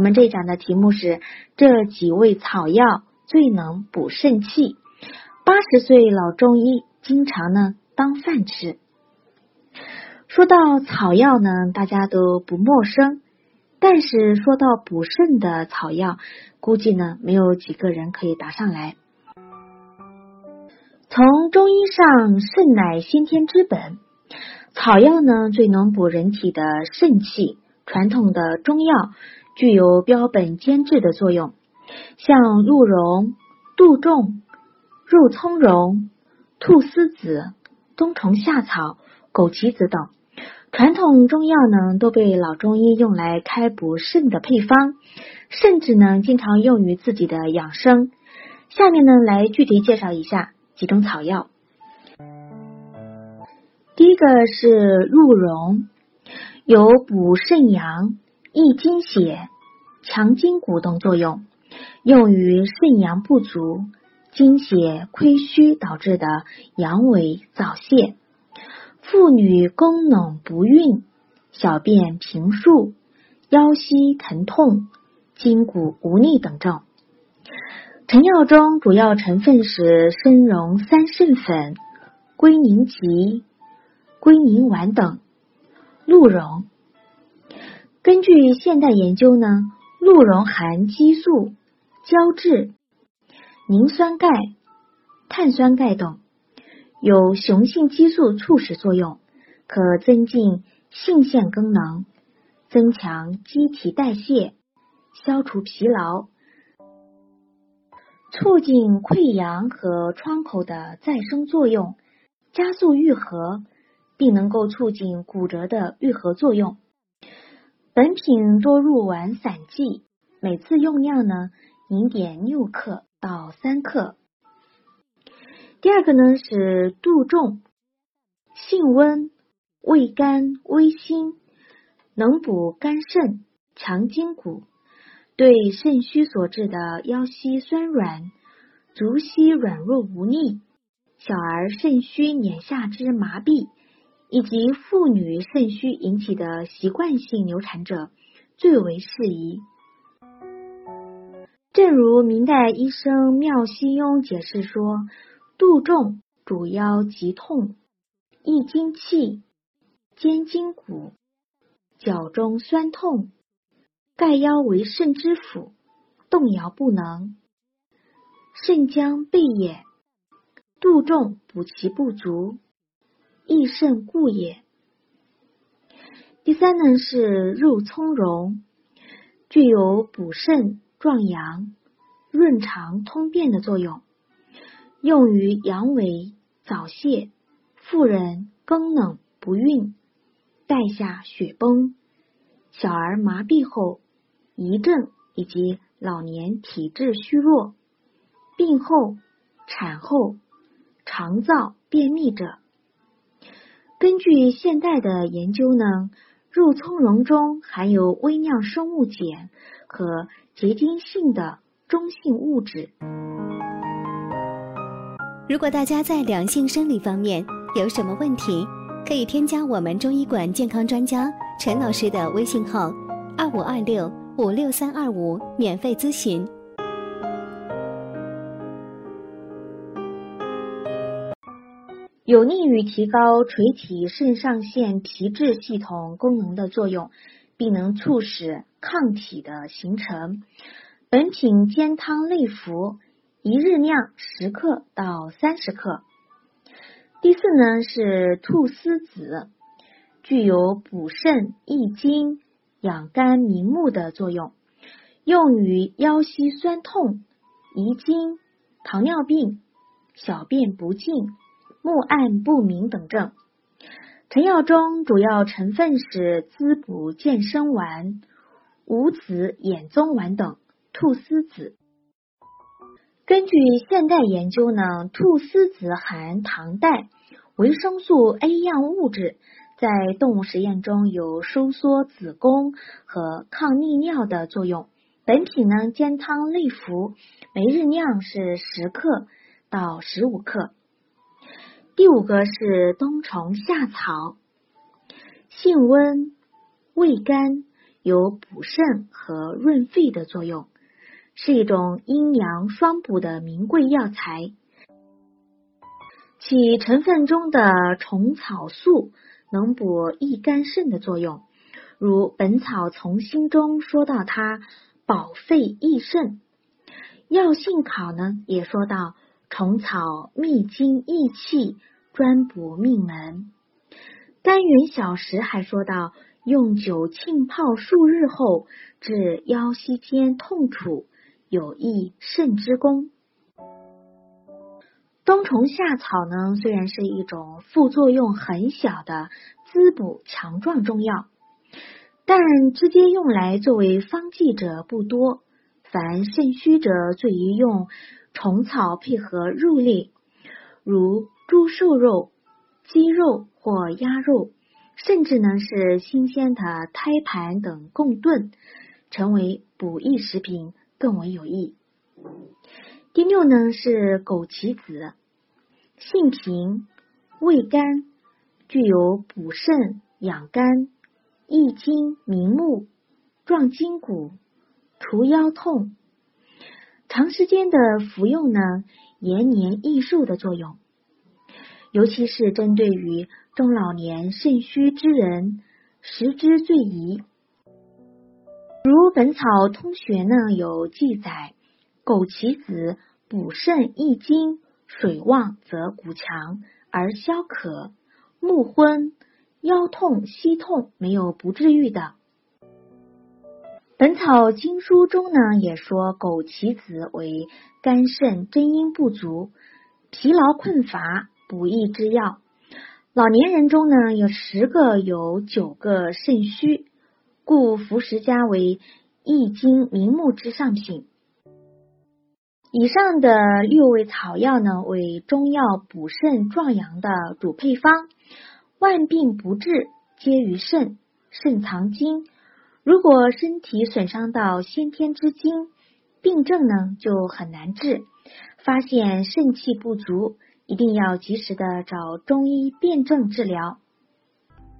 我们这一讲的题目是这几味草药最能补肾气。八十岁老中医经常呢当饭吃。说到草药呢，大家都不陌生，但是说到补肾的草药，估计呢没有几个人可以答上来。从中医上，肾乃先天之本，草药呢最能补人体的肾气。传统的中药具有标本兼治的作用，像鹿茸、杜仲、肉苁蓉、菟丝子、冬虫夏草、枸杞子等传统中药呢，都被老中医用来开补肾的配方，甚至呢经常用于自己的养生。下面呢来具体介绍一下几种草药。第一个是鹿茸。有补肾阳、益精血、强筋骨等作用，用于肾阳不足、精血亏虚导致的阳痿、早泄、妇女宫冷不孕、小便频数、腰膝疼痛、筋骨无力等症。成药中主要成分是生荣三肾粉、归宁集、归宁丸等。鹿茸，根据现代研究呢，鹿茸含激素、胶质、磷酸钙、碳酸钙等，有雄性激素促使作用，可增进性腺功能，增强机体代谢，消除疲劳，促进溃疡和创口的再生作用，加速愈合。并能够促进骨折的愈合作用。本品多入丸散剂，每次用量呢，零点六克到三克。第二个呢是杜仲，性温，味甘微辛，能补肝肾、强筋骨，对肾虚所致的腰膝酸软、足膝软弱无力、小儿肾虚捻下肢麻痹。以及妇女肾虚引起的习惯性流产者最为适宜。正如明代医生妙西庸解释说，杜仲主腰疾痛、益精气、坚筋骨、脚中酸痛、盖腰为肾之府，动摇不能，肾将备也。杜仲补其不足。益肾固也。第三呢是肉苁蓉，具有补肾、壮阳、润肠、通便的作用，用于阳痿、早泄、妇人更冷不孕、带下血崩、小儿麻痹后遗症以及老年体质虚弱、病后、产后、肠燥便秘者。根据现代的研究呢，肉苁蓉中含有微量生物碱和结晶性的中性物质。如果大家在两性生理方面有什么问题，可以添加我们中医馆健康专家陈老师的微信号：二五二六五六三二五，免费咨询。有利于提高垂体肾上腺皮质系统功能的作用，并能促使抗体的形成。本品煎汤内服，一日量十克到三十克。第四呢是菟丝子，具有补肾益精、养肝明目的作用，用于腰膝酸痛、遗精、糖尿病、小便不尽。目暗不明等症，成药中主要成分是滋补健身丸、五子衍宗丸等。菟丝子，根据现代研究呢，菟丝子含糖代、维生素 A 样物质，在动物实验中有收缩子宫和抗利尿的作用。本品呢，煎汤内服，每日量是十克到十五克。第五个是冬虫夏草，性温，味甘，有补肾和润肺的作用，是一种阴阳双补的名贵药材。其成分中的虫草素能补益肝肾的作用，如《本草从心》中说到它保肺益肾。药性考呢也说到虫草秘经益气，专补命门。甘源小时还说到用酒浸泡数日后治腰膝间痛楚，有益肾之功。冬虫夏草呢，虽然是一种副作用很小的滋补强壮中药，但直接用来作为方剂者不多。凡肾虚者，最宜用虫草配合肉类，如猪瘦肉、鸡肉或鸭肉，甚至呢是新鲜的胎盘等共炖，成为补益食品更为有益。第六呢是枸杞子。性平，味甘，具有补肾、养肝、益精明目、壮筋骨、除腰痛，长时间的服用呢，延年益寿的作用。尤其是针对于中老年肾虚之人，食之最宜。如《本草通学》呢有记载，枸杞子补肾益精。水旺则骨强而消渴、目昏、腰痛、膝痛，没有不治愈的。《本草经书》中呢也说，枸杞子为肝肾真阴不足、疲劳困乏补益之药。老年人中呢有十个有九个肾虚，故服食家为益精明目之上品。以上的六味草药呢，为中药补肾壮阳的主配方。万病不治，皆于肾。肾藏精，如果身体损伤到先天之精，病症呢就很难治。发现肾气不足，一定要及时的找中医辨证治疗。